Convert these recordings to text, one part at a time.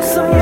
Some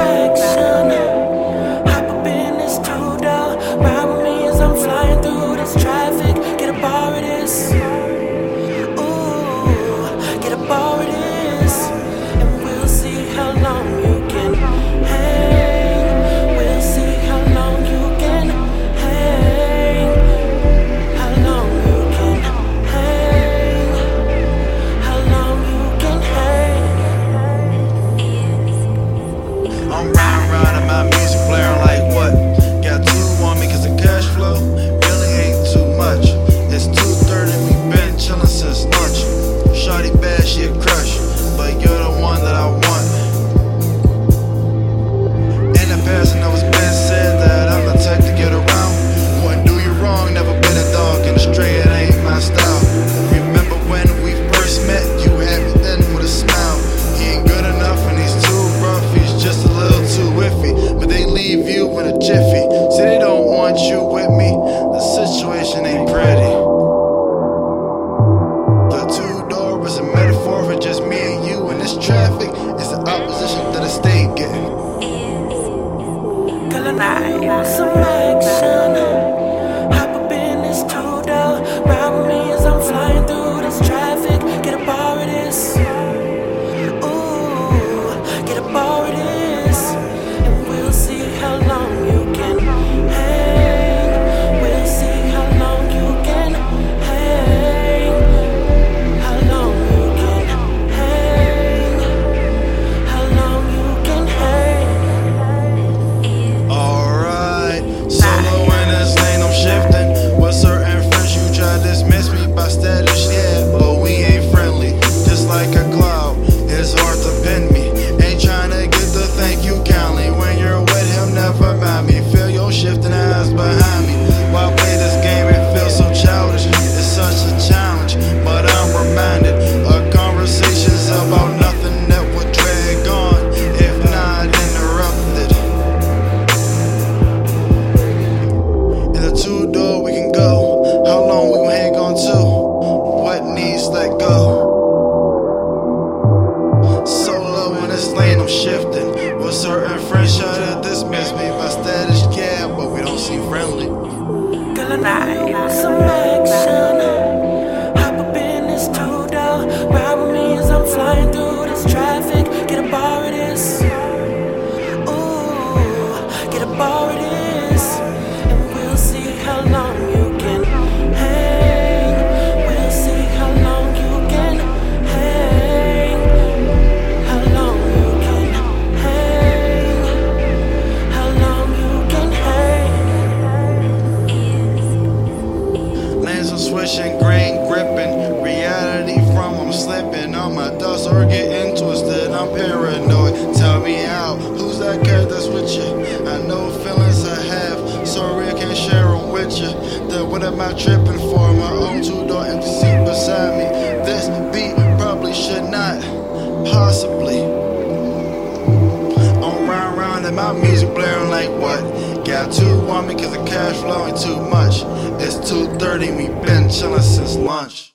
shifting. With certain friends try to dismiss me. My status, yeah, but we don't seem friendly. Gonna night, some action. am tripping for? My own two door empty seat beside me. This beat probably should not, possibly. I'm round round and my music blaring like what? Got two warm me cause the cash flowing too much. It's 2.30, we been chillin' since lunch.